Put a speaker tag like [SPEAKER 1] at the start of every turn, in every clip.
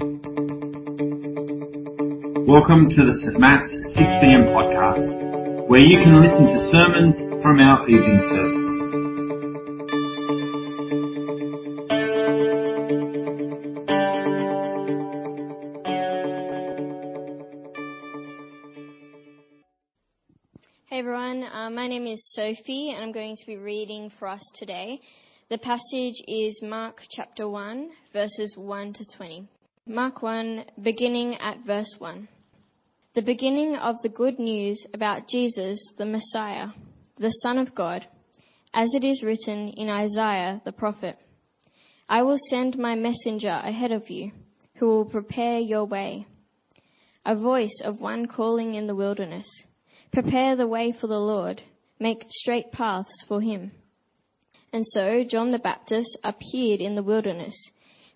[SPEAKER 1] Welcome to the St. Matt's 6pm podcast, where you can listen to sermons from our evening service.
[SPEAKER 2] Hey everyone, uh, my name is Sophie and I'm going to be reading for us today. The passage is Mark chapter 1, verses 1 to 20. Mark 1, beginning at verse 1. The beginning of the good news about Jesus, the Messiah, the Son of God, as it is written in Isaiah the prophet. I will send my messenger ahead of you, who will prepare your way. A voice of one calling in the wilderness. Prepare the way for the Lord, make straight paths for him. And so John the Baptist appeared in the wilderness,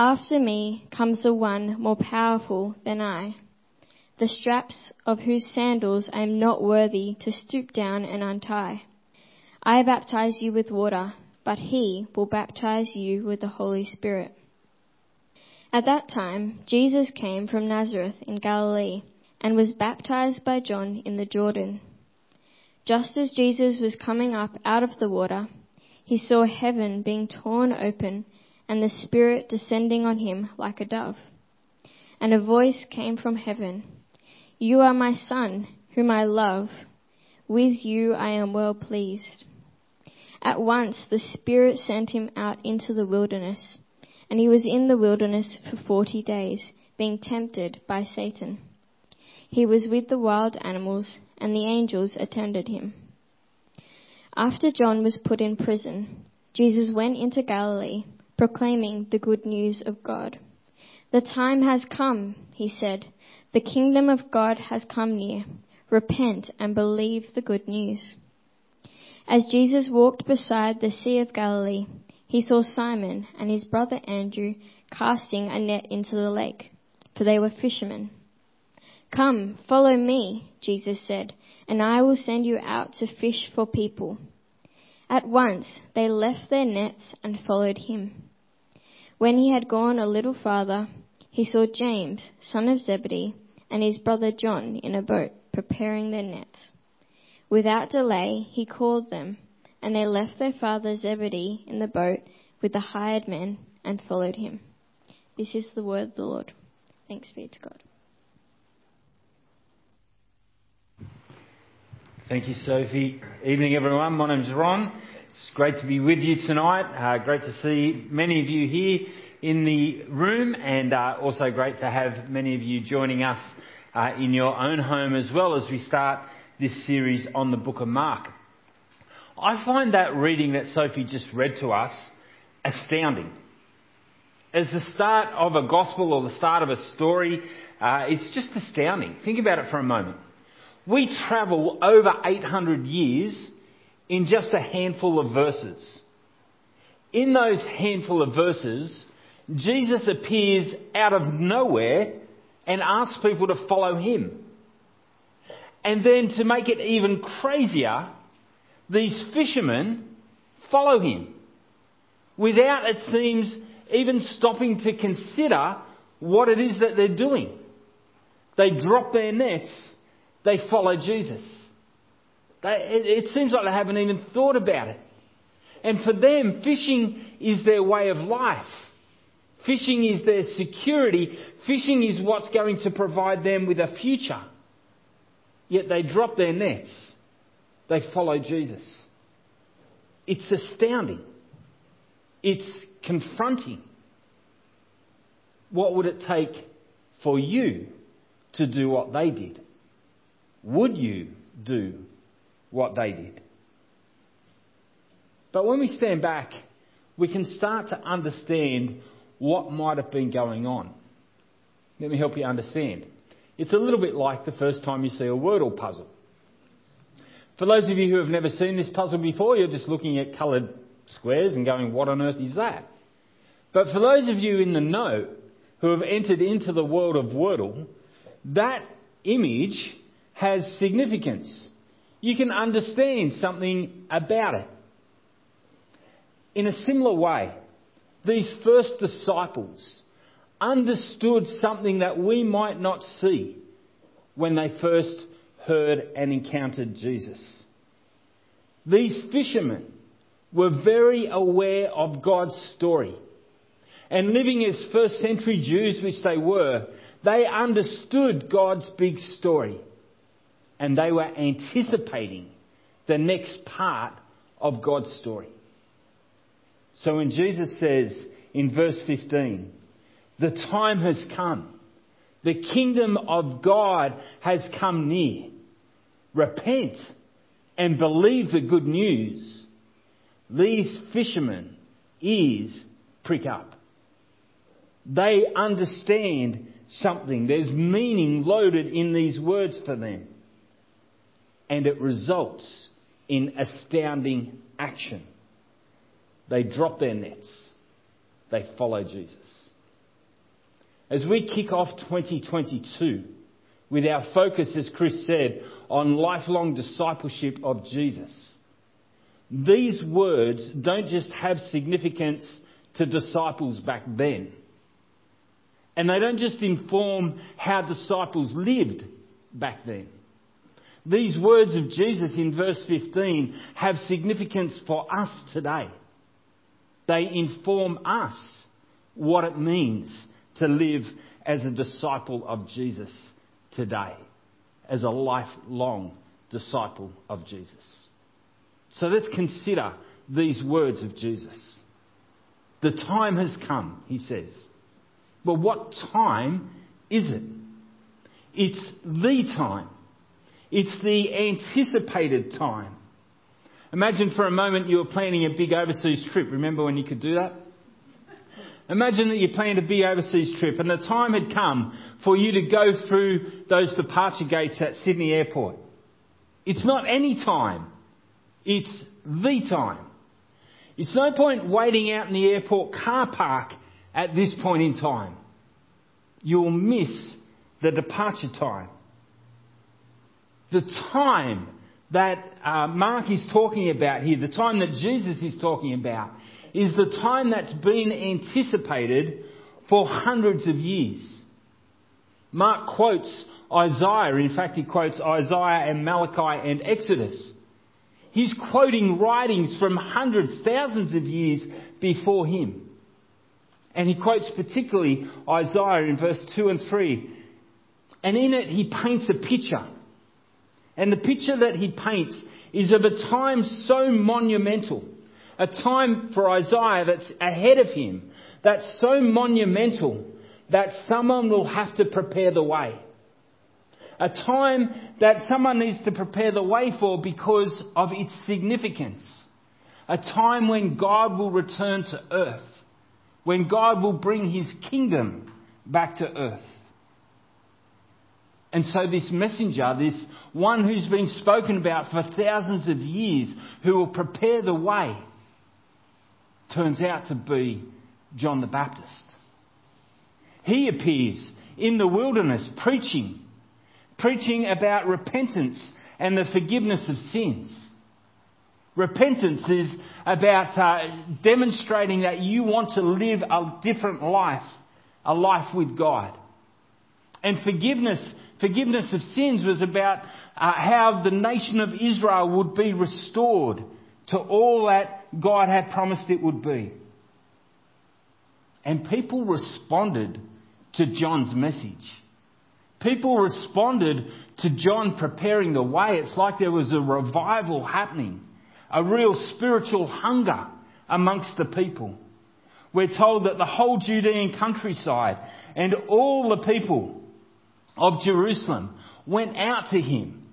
[SPEAKER 2] After me comes the one more powerful than I, the straps of whose sandals I am not worthy to stoop down and untie. I baptize you with water, but he will baptize you with the Holy Spirit. At that time, Jesus came from Nazareth in Galilee and was baptized by John in the Jordan. Just as Jesus was coming up out of the water, he saw heaven being torn open and the Spirit descending on him like a dove. And a voice came from heaven, You are my Son, whom I love. With you I am well pleased. At once the Spirit sent him out into the wilderness, and he was in the wilderness for forty days, being tempted by Satan. He was with the wild animals, and the angels attended him. After John was put in prison, Jesus went into Galilee, proclaiming the good news of God. The time has come, he said. The kingdom of God has come near. Repent and believe the good news. As Jesus walked beside the Sea of Galilee, he saw Simon and his brother Andrew casting a net into the lake, for they were fishermen. Come, follow me, Jesus said, and I will send you out to fish for people. At once they left their nets and followed him. When he had gone a little farther, he saw James, son of Zebedee, and his brother John in a boat preparing their nets. Without delay, he called them, and they left their father Zebedee in the boat with the hired men and followed him. This is the word of the Lord. Thanks be to God.
[SPEAKER 3] Thank you, Sophie. Evening, everyone. My name's Ron. It's great to be with you tonight. Uh, great to see many of you here in the room, and uh, also great to have many of you joining us uh, in your own home as well as we start this series on the book of Mark. I find that reading that Sophie just read to us astounding. As the start of a gospel or the start of a story, uh, it's just astounding. Think about it for a moment. We travel over 800 years in just a handful of verses. In those handful of verses, Jesus appears out of nowhere and asks people to follow him. And then to make it even crazier, these fishermen follow him without, it seems, even stopping to consider what it is that they're doing. They drop their nets they follow Jesus. They, it, it seems like they haven't even thought about it. And for them, fishing is their way of life. Fishing is their security. Fishing is what's going to provide them with a future. Yet they drop their nets. They follow Jesus. It's astounding. It's confronting. What would it take for you to do what they did? Would you do what they did? But when we stand back, we can start to understand what might have been going on. Let me help you understand. It's a little bit like the first time you see a Wordle puzzle. For those of you who have never seen this puzzle before, you're just looking at coloured squares and going, what on earth is that? But for those of you in the know who have entered into the world of Wordle, that image has significance. You can understand something about it. In a similar way, these first disciples understood something that we might not see when they first heard and encountered Jesus. These fishermen were very aware of God's story. And living as first century Jews, which they were, they understood God's big story. And they were anticipating the next part of God's story. So when Jesus says in verse 15, the time has come. The kingdom of God has come near. Repent and believe the good news. These fishermen ears prick up. They understand something. There's meaning loaded in these words for them. And it results in astounding action. They drop their nets. They follow Jesus. As we kick off 2022 with our focus, as Chris said, on lifelong discipleship of Jesus, these words don't just have significance to disciples back then. And they don't just inform how disciples lived back then. These words of Jesus in verse 15 have significance for us today. They inform us what it means to live as a disciple of Jesus today, as a lifelong disciple of Jesus. So let's consider these words of Jesus. The time has come, he says. But what time is it? It's the time. It's the anticipated time. Imagine for a moment you were planning a big overseas trip. Remember when you could do that? Imagine that you planned a big overseas trip and the time had come for you to go through those departure gates at Sydney Airport. It's not any time. It's the time. It's no point waiting out in the airport car park at this point in time. You'll miss the departure time. The time that uh, Mark is talking about here, the time that Jesus is talking about, is the time that's been anticipated for hundreds of years. Mark quotes Isaiah, in fact, he quotes Isaiah and Malachi and Exodus. He's quoting writings from hundreds, thousands of years before him. And he quotes particularly Isaiah in verse 2 and 3. And in it, he paints a picture and the picture that he paints is of a time so monumental, a time for Isaiah that's ahead of him, that's so monumental that someone will have to prepare the way. A time that someone needs to prepare the way for because of its significance. A time when God will return to earth. When God will bring his kingdom back to earth. And so this messenger, this one who's been spoken about for thousands of years, who will prepare the way, turns out to be John the Baptist. He appears in the wilderness preaching, preaching about repentance and the forgiveness of sins. Repentance is about uh, demonstrating that you want to live a different life, a life with God. And forgiveness forgiveness of sins was about uh, how the nation of Israel would be restored to all that God had promised it would be. And people responded to John's message. People responded to John preparing the way. It's like there was a revival happening, a real spiritual hunger amongst the people. We're told that the whole Judean countryside and all the people of Jerusalem went out to him,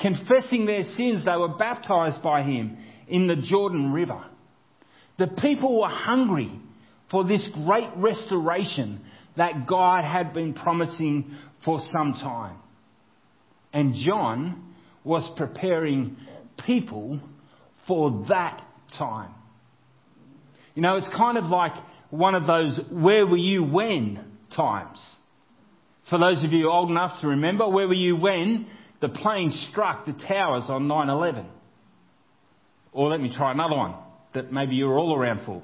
[SPEAKER 3] confessing their sins. They were baptized by him in the Jordan River. The people were hungry for this great restoration that God had been promising for some time. And John was preparing people for that time. You know, it's kind of like one of those where were you when times. For those of you old enough to remember, where were you when the plane struck the towers on 9 11? Or let me try another one that maybe you were all around for.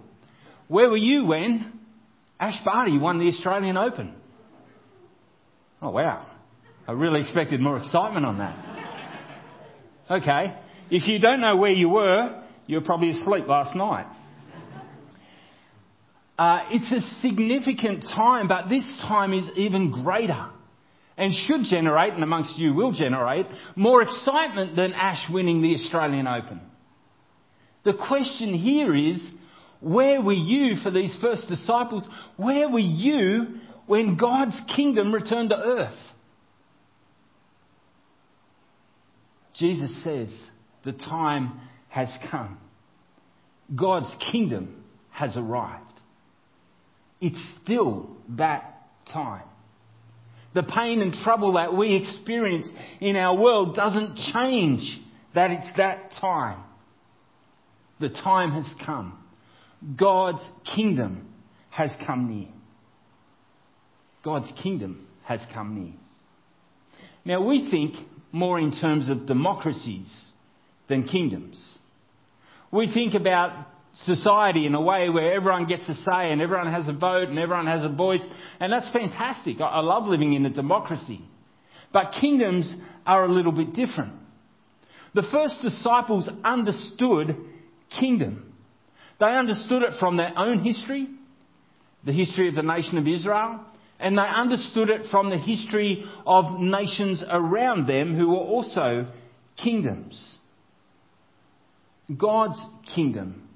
[SPEAKER 3] Where were you when Ash Barty won the Australian Open? Oh, wow. I really expected more excitement on that. Okay. If you don't know where you were, you were probably asleep last night. Uh, it's a significant time, but this time is even greater and should generate, and amongst you will generate, more excitement than Ash winning the Australian Open. The question here is, where were you for these first disciples? Where were you when God's kingdom returned to earth? Jesus says, the time has come. God's kingdom has arrived. It's still that time. The pain and trouble that we experience in our world doesn't change that it's that time. The time has come. God's kingdom has come near. God's kingdom has come near. Now we think more in terms of democracies than kingdoms. We think about society in a way where everyone gets a say and everyone has a vote and everyone has a voice, and that's fantastic. I love living in a democracy. But kingdoms are a little bit different. The first disciples understood kingdom. They understood it from their own history, the history of the nation of Israel, and they understood it from the history of nations around them who were also kingdoms. God's kingdom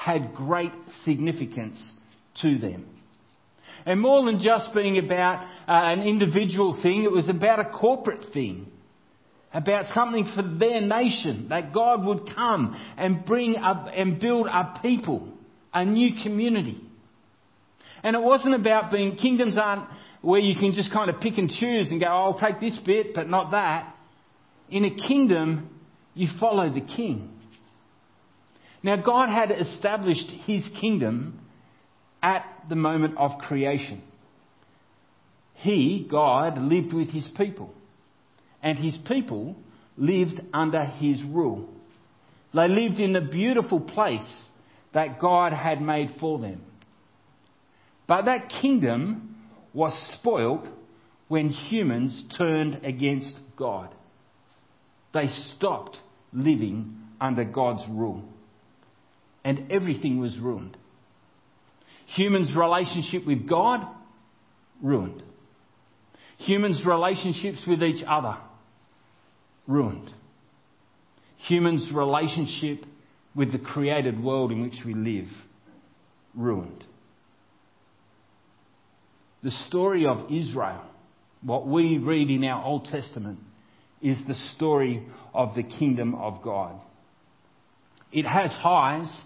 [SPEAKER 3] had great significance to them. And more than just being about uh, an individual thing, it was about a corporate thing. About something for their nation, that God would come and bring up and build a people, a new community. And it wasn't about being, kingdoms aren't where you can just kind of pick and choose and go, oh, I'll take this bit, but not that. In a kingdom, you follow the king. Now, God had established his kingdom at the moment of creation. He, God, lived with his people, and his people lived under his rule. They lived in the beautiful place that God had made for them. But that kingdom was spoilt when humans turned against God. They stopped living under God's rule. And everything was ruined. Humans' relationship with God, ruined. Humans' relationships with each other, ruined. Humans' relationship with the created world in which we live, ruined. The story of Israel, what we read in our Old Testament, is the story of the kingdom of God. It has highs,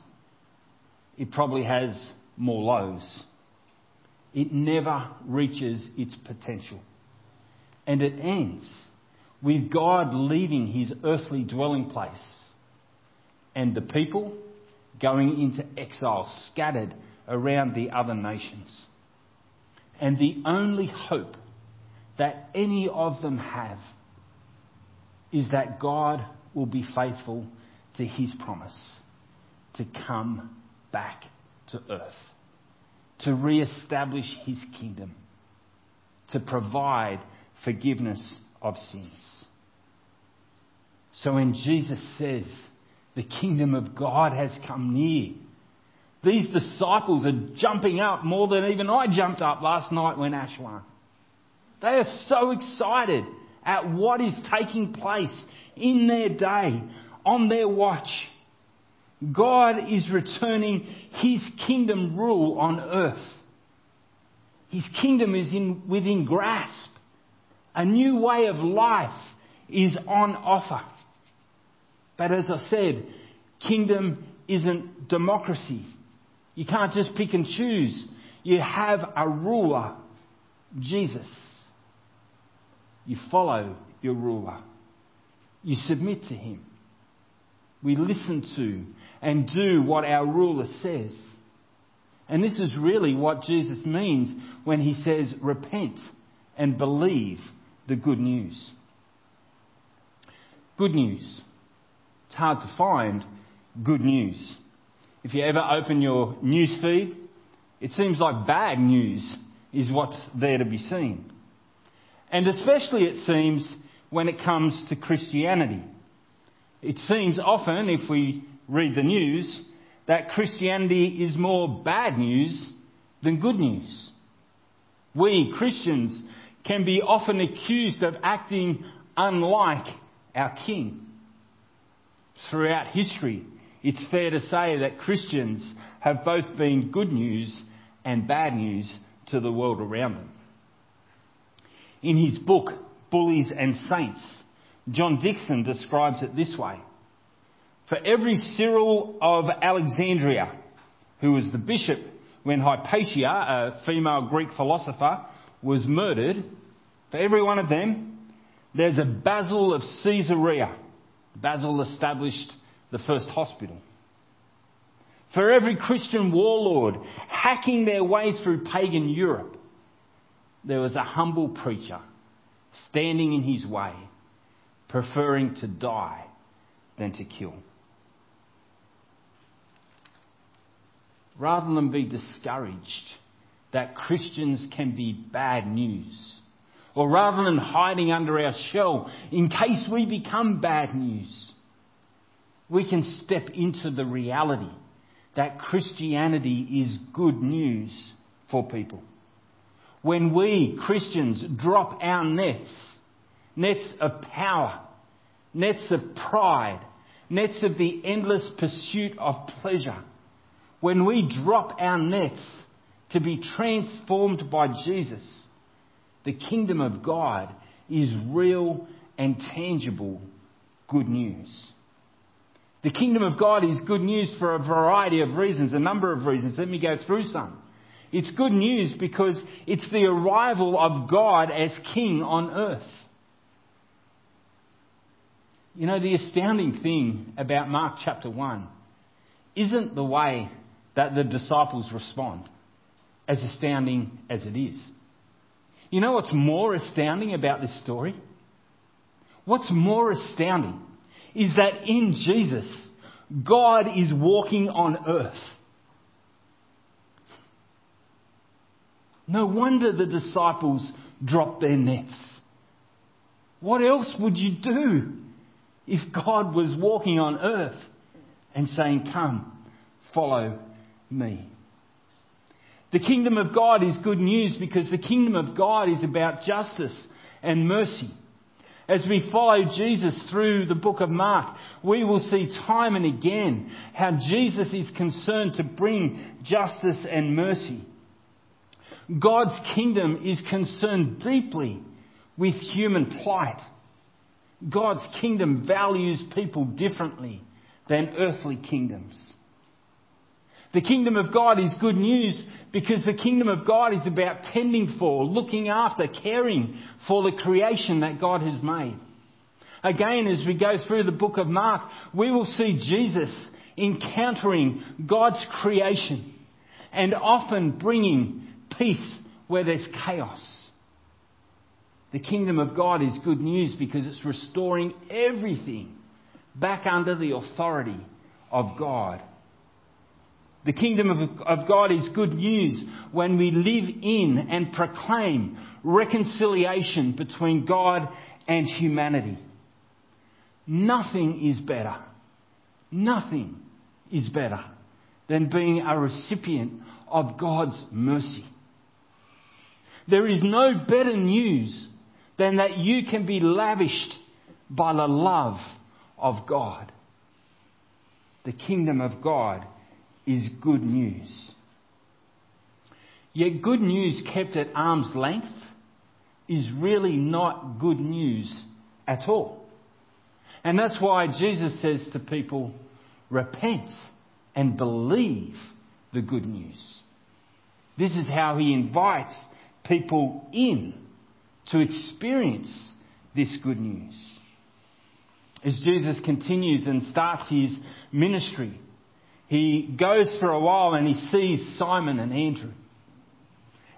[SPEAKER 3] it probably has more lows. It never reaches its potential. And it ends with God leaving his earthly dwelling place and the people going into exile, scattered around the other nations. And the only hope that any of them have is that God will be faithful to his promise to come back to earth, to re establish his kingdom, to provide forgiveness of sins. So when Jesus says, the kingdom of God has come near, these disciples are jumping up more than even I jumped up last night when Ash won. They are so excited at what is taking place in their day, on their watch. God is returning His kingdom rule on earth. His kingdom is in, within grasp. A new way of life is on offer. But as I said, kingdom isn't democracy. You can't just pick and choose. You have a ruler Jesus. You follow your ruler. You submit to him. We listen to and do what our ruler says. And this is really what Jesus means when he says, repent and believe the good news. Good news. It's hard to find good news. If you ever open your news feed, it seems like bad news is what's there to be seen. And especially it seems when it comes to Christianity. It seems often, if we read the news, that Christianity is more bad news than good news. We, Christians, can be often accused of acting unlike our King. Throughout history, it's fair to say that Christians have both been good news and bad news to the world around them. In his book, Bullies and Saints, John Dickson describes it this way. For every Cyril of Alexandria, who was the bishop when Hypatia, a female Greek philosopher, was murdered, for every one of them, there's a Basil of Caesarea. Basil established the first hospital. For every Christian warlord hacking their way through pagan Europe, there was a humble preacher standing in his way, preferring to die than to kill. Rather than be discouraged that Christians can be bad news, or rather than hiding under our shell in case we become bad news, we can step into the reality that Christianity is good news for people. When we, Christians, drop our nets, nets of power, nets of pride, nets of the endless pursuit of pleasure, when we drop our nets to be transformed by Jesus, the kingdom of God is real and tangible good news. The kingdom of God is good news for a variety of reasons, a number of reasons. Let me go through some. It's good news because it's the arrival of God as King on earth. You know, the astounding thing about Mark chapter 1 isn't the way that the disciples respond, as astounding as it is. You know what's more astounding about this story? What's more astounding is that in Jesus, God is walking on earth. No wonder the disciples dropped their nets. What else would you do if God was walking on earth and saying, Come, follow me? The kingdom of God is good news because the kingdom of God is about justice and mercy. As we follow Jesus through the book of Mark, we will see time and again how Jesus is concerned to bring justice and mercy. God's kingdom is concerned deeply with human plight. God's kingdom values people differently than earthly kingdoms. The kingdom of God is good news because the kingdom of God is about tending for, looking after, caring for the creation that God has made. Again, as we go through the book of Mark, we will see Jesus encountering God's creation and often bringing peace where there's chaos. The kingdom of God is good news because it's restoring everything back under the authority of God. The kingdom of, of God is good news when we live in and proclaim reconciliation between God and humanity. Nothing is better. Nothing is better than being a recipient of God's mercy. There is no better news than that you can be lavished by the love of God. The kingdom of God is good news. Yet good news kept at arm's length is really not good news at all. And that's why Jesus says to people, repent and believe the good news. This is how he invites people in to experience this good news. As Jesus continues and starts his ministry, he goes for a while and he sees Simon and Andrew.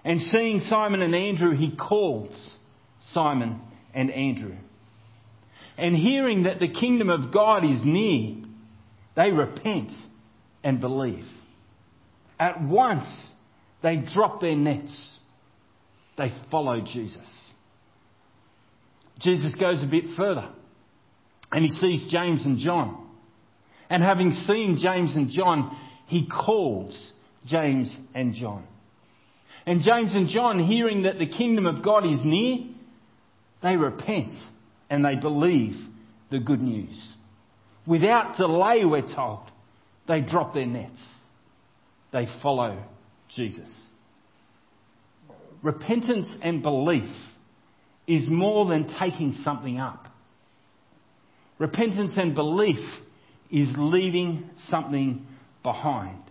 [SPEAKER 3] And seeing Simon and Andrew, he calls Simon and Andrew. And hearing that the kingdom of God is near, they repent and believe. At once, they drop their nets. They follow Jesus. Jesus goes a bit further and he sees James and John. And having seen James and John, he calls James and John. And James and John, hearing that the kingdom of God is near, they repent and they believe the good news. Without delay, we're told, they drop their nets. They follow Jesus. Repentance and belief is more than taking something up. Repentance and belief is leaving something behind.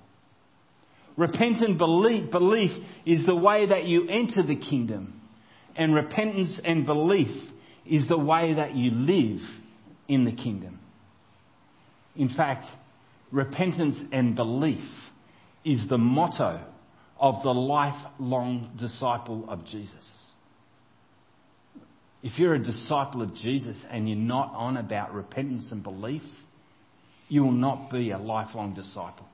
[SPEAKER 3] Repentant belief, belief is the way that you enter the kingdom, and repentance and belief is the way that you live in the kingdom. In fact, repentance and belief is the motto of the lifelong disciple of Jesus. If you're a disciple of Jesus and you're not on about repentance and belief, you will not be a lifelong disciple.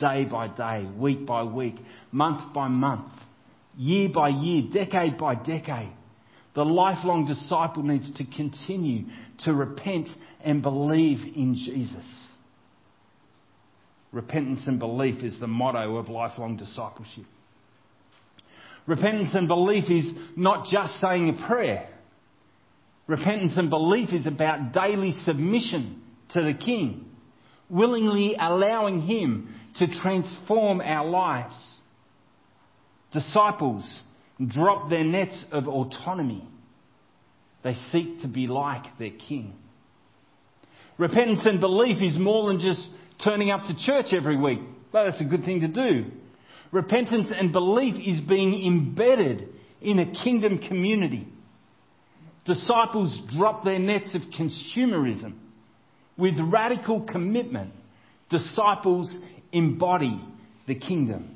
[SPEAKER 3] Day by day, week by week, month by month, year by year, decade by decade, the lifelong disciple needs to continue to repent and believe in Jesus. Repentance and belief is the motto of lifelong discipleship. Repentance and belief is not just saying a prayer. Repentance and belief is about daily submission to the King, willingly allowing Him to transform our lives. Disciples drop their nets of autonomy. They seek to be like their King. Repentance and belief is more than just turning up to church every week. Well, that's a good thing to do. Repentance and belief is being embedded in a kingdom community. Disciples drop their nets of consumerism with radical commitment. Disciples embody the kingdom.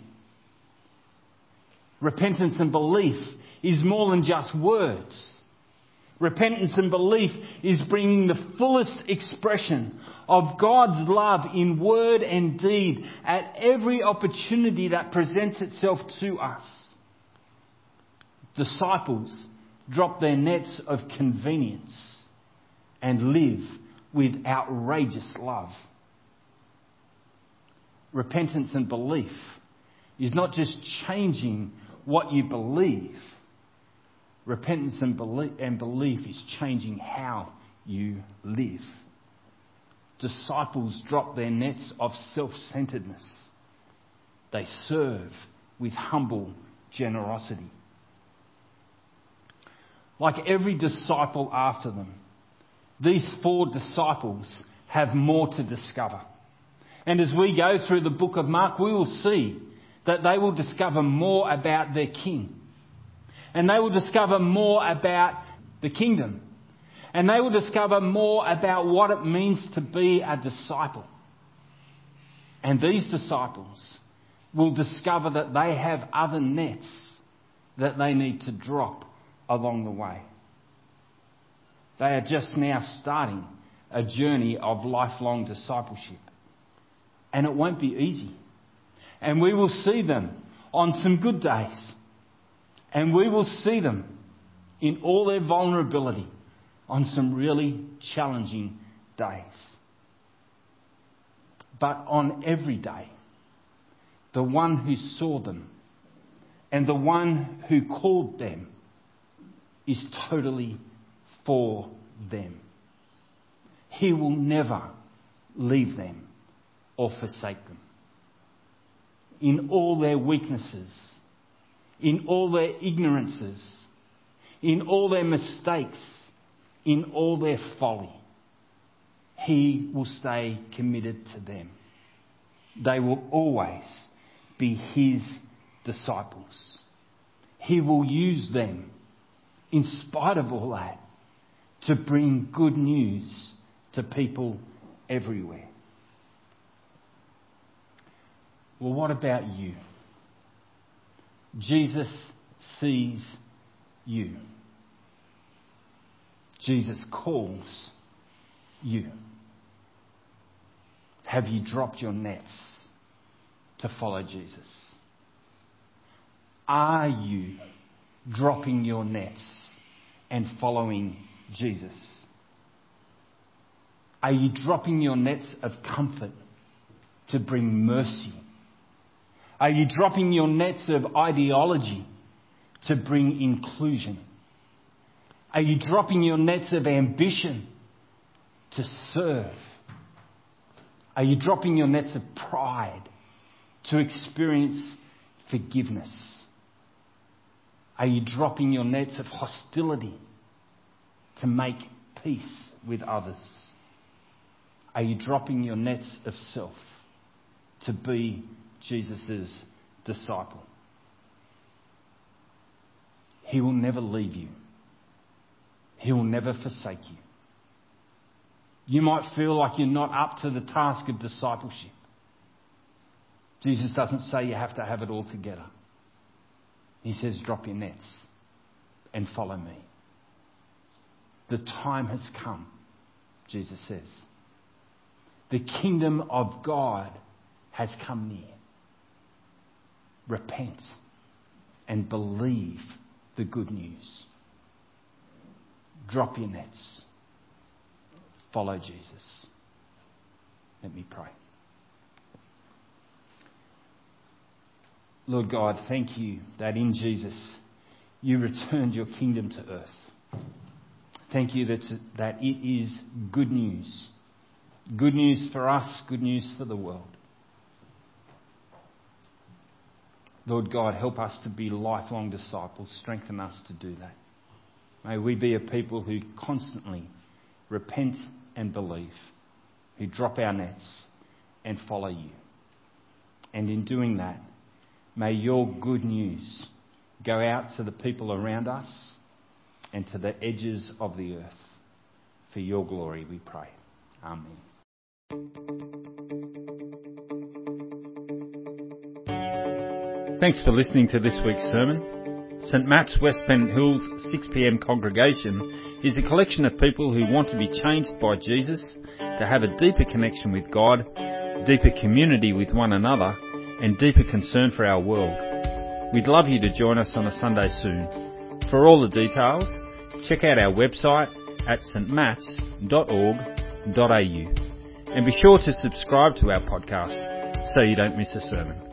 [SPEAKER 3] Repentance and belief is more than just words. Repentance and belief is bringing the fullest expression of God's love in word and deed at every opportunity that presents itself to us. Disciples drop their nets of convenience and live with outrageous love. Repentance and belief is not just changing what you believe Repentance and belief, and belief is changing how you live. Disciples drop their nets of self centeredness. They serve with humble generosity. Like every disciple after them, these four disciples have more to discover. And as we go through the book of Mark, we will see that they will discover more about their King and they will discover more about the kingdom. And they will discover more about what it means to be a disciple. And these disciples will discover that they have other nets that they need to drop along the way. They are just now starting a journey of lifelong discipleship. And it won't be easy. And we will see them on some good days and we will see them in all their vulnerability on some really challenging days. But on every day, the one who saw them and the one who called them is totally for them. He will never leave them or forsake them. In all their weaknesses, in all their ignorances, in all their mistakes, in all their folly. He will stay committed to them. They will always be His disciples. He will use them, in spite of all that, to bring good news to people everywhere. Well, what about you? Jesus sees you. Jesus calls you. Have you dropped your nets to follow Jesus? Are you dropping your nets and following Jesus? Are you dropping your nets of comfort to bring mercy? Are you dropping your nets of ideology to bring inclusion? Are you dropping your nets of ambition to serve? Are you dropping your nets of pride to experience forgiveness? Are you dropping your nets of hostility to make peace with others? Are you dropping your nets of self to be Jesus' disciple? He will never leave you. He will never forsake you. You might feel like you're not up to the task of discipleship. Jesus doesn't say you have to have it all together. He says, drop your nets and follow me. The time has come, Jesus says. The kingdom of God has come near. Repent and believe the good news. Drop your nets. Follow Jesus. Let me pray. Lord God, thank you that in Jesus you returned your kingdom to earth. Thank you that, that it is good news. Good news for us, good news for the world. Lord God, help us to be lifelong disciples. Strengthen us to do that. May we be a people who constantly repent and believe, who drop our nets and follow you. And in doing that, may your good news go out to the people around us and to the edges of the earth. For your glory, we pray. Amen.
[SPEAKER 1] Thanks for listening to this week's sermon. St Matt's West Pennant Hills 6pm congregation is a collection of people who want to be changed by Jesus, to have a deeper connection with God, deeper community with one another, and deeper concern for our world. We'd love you to join us on a Sunday soon. For all the details, check out our website at stmats.org.au and be sure to subscribe to our podcast so you don't miss a sermon.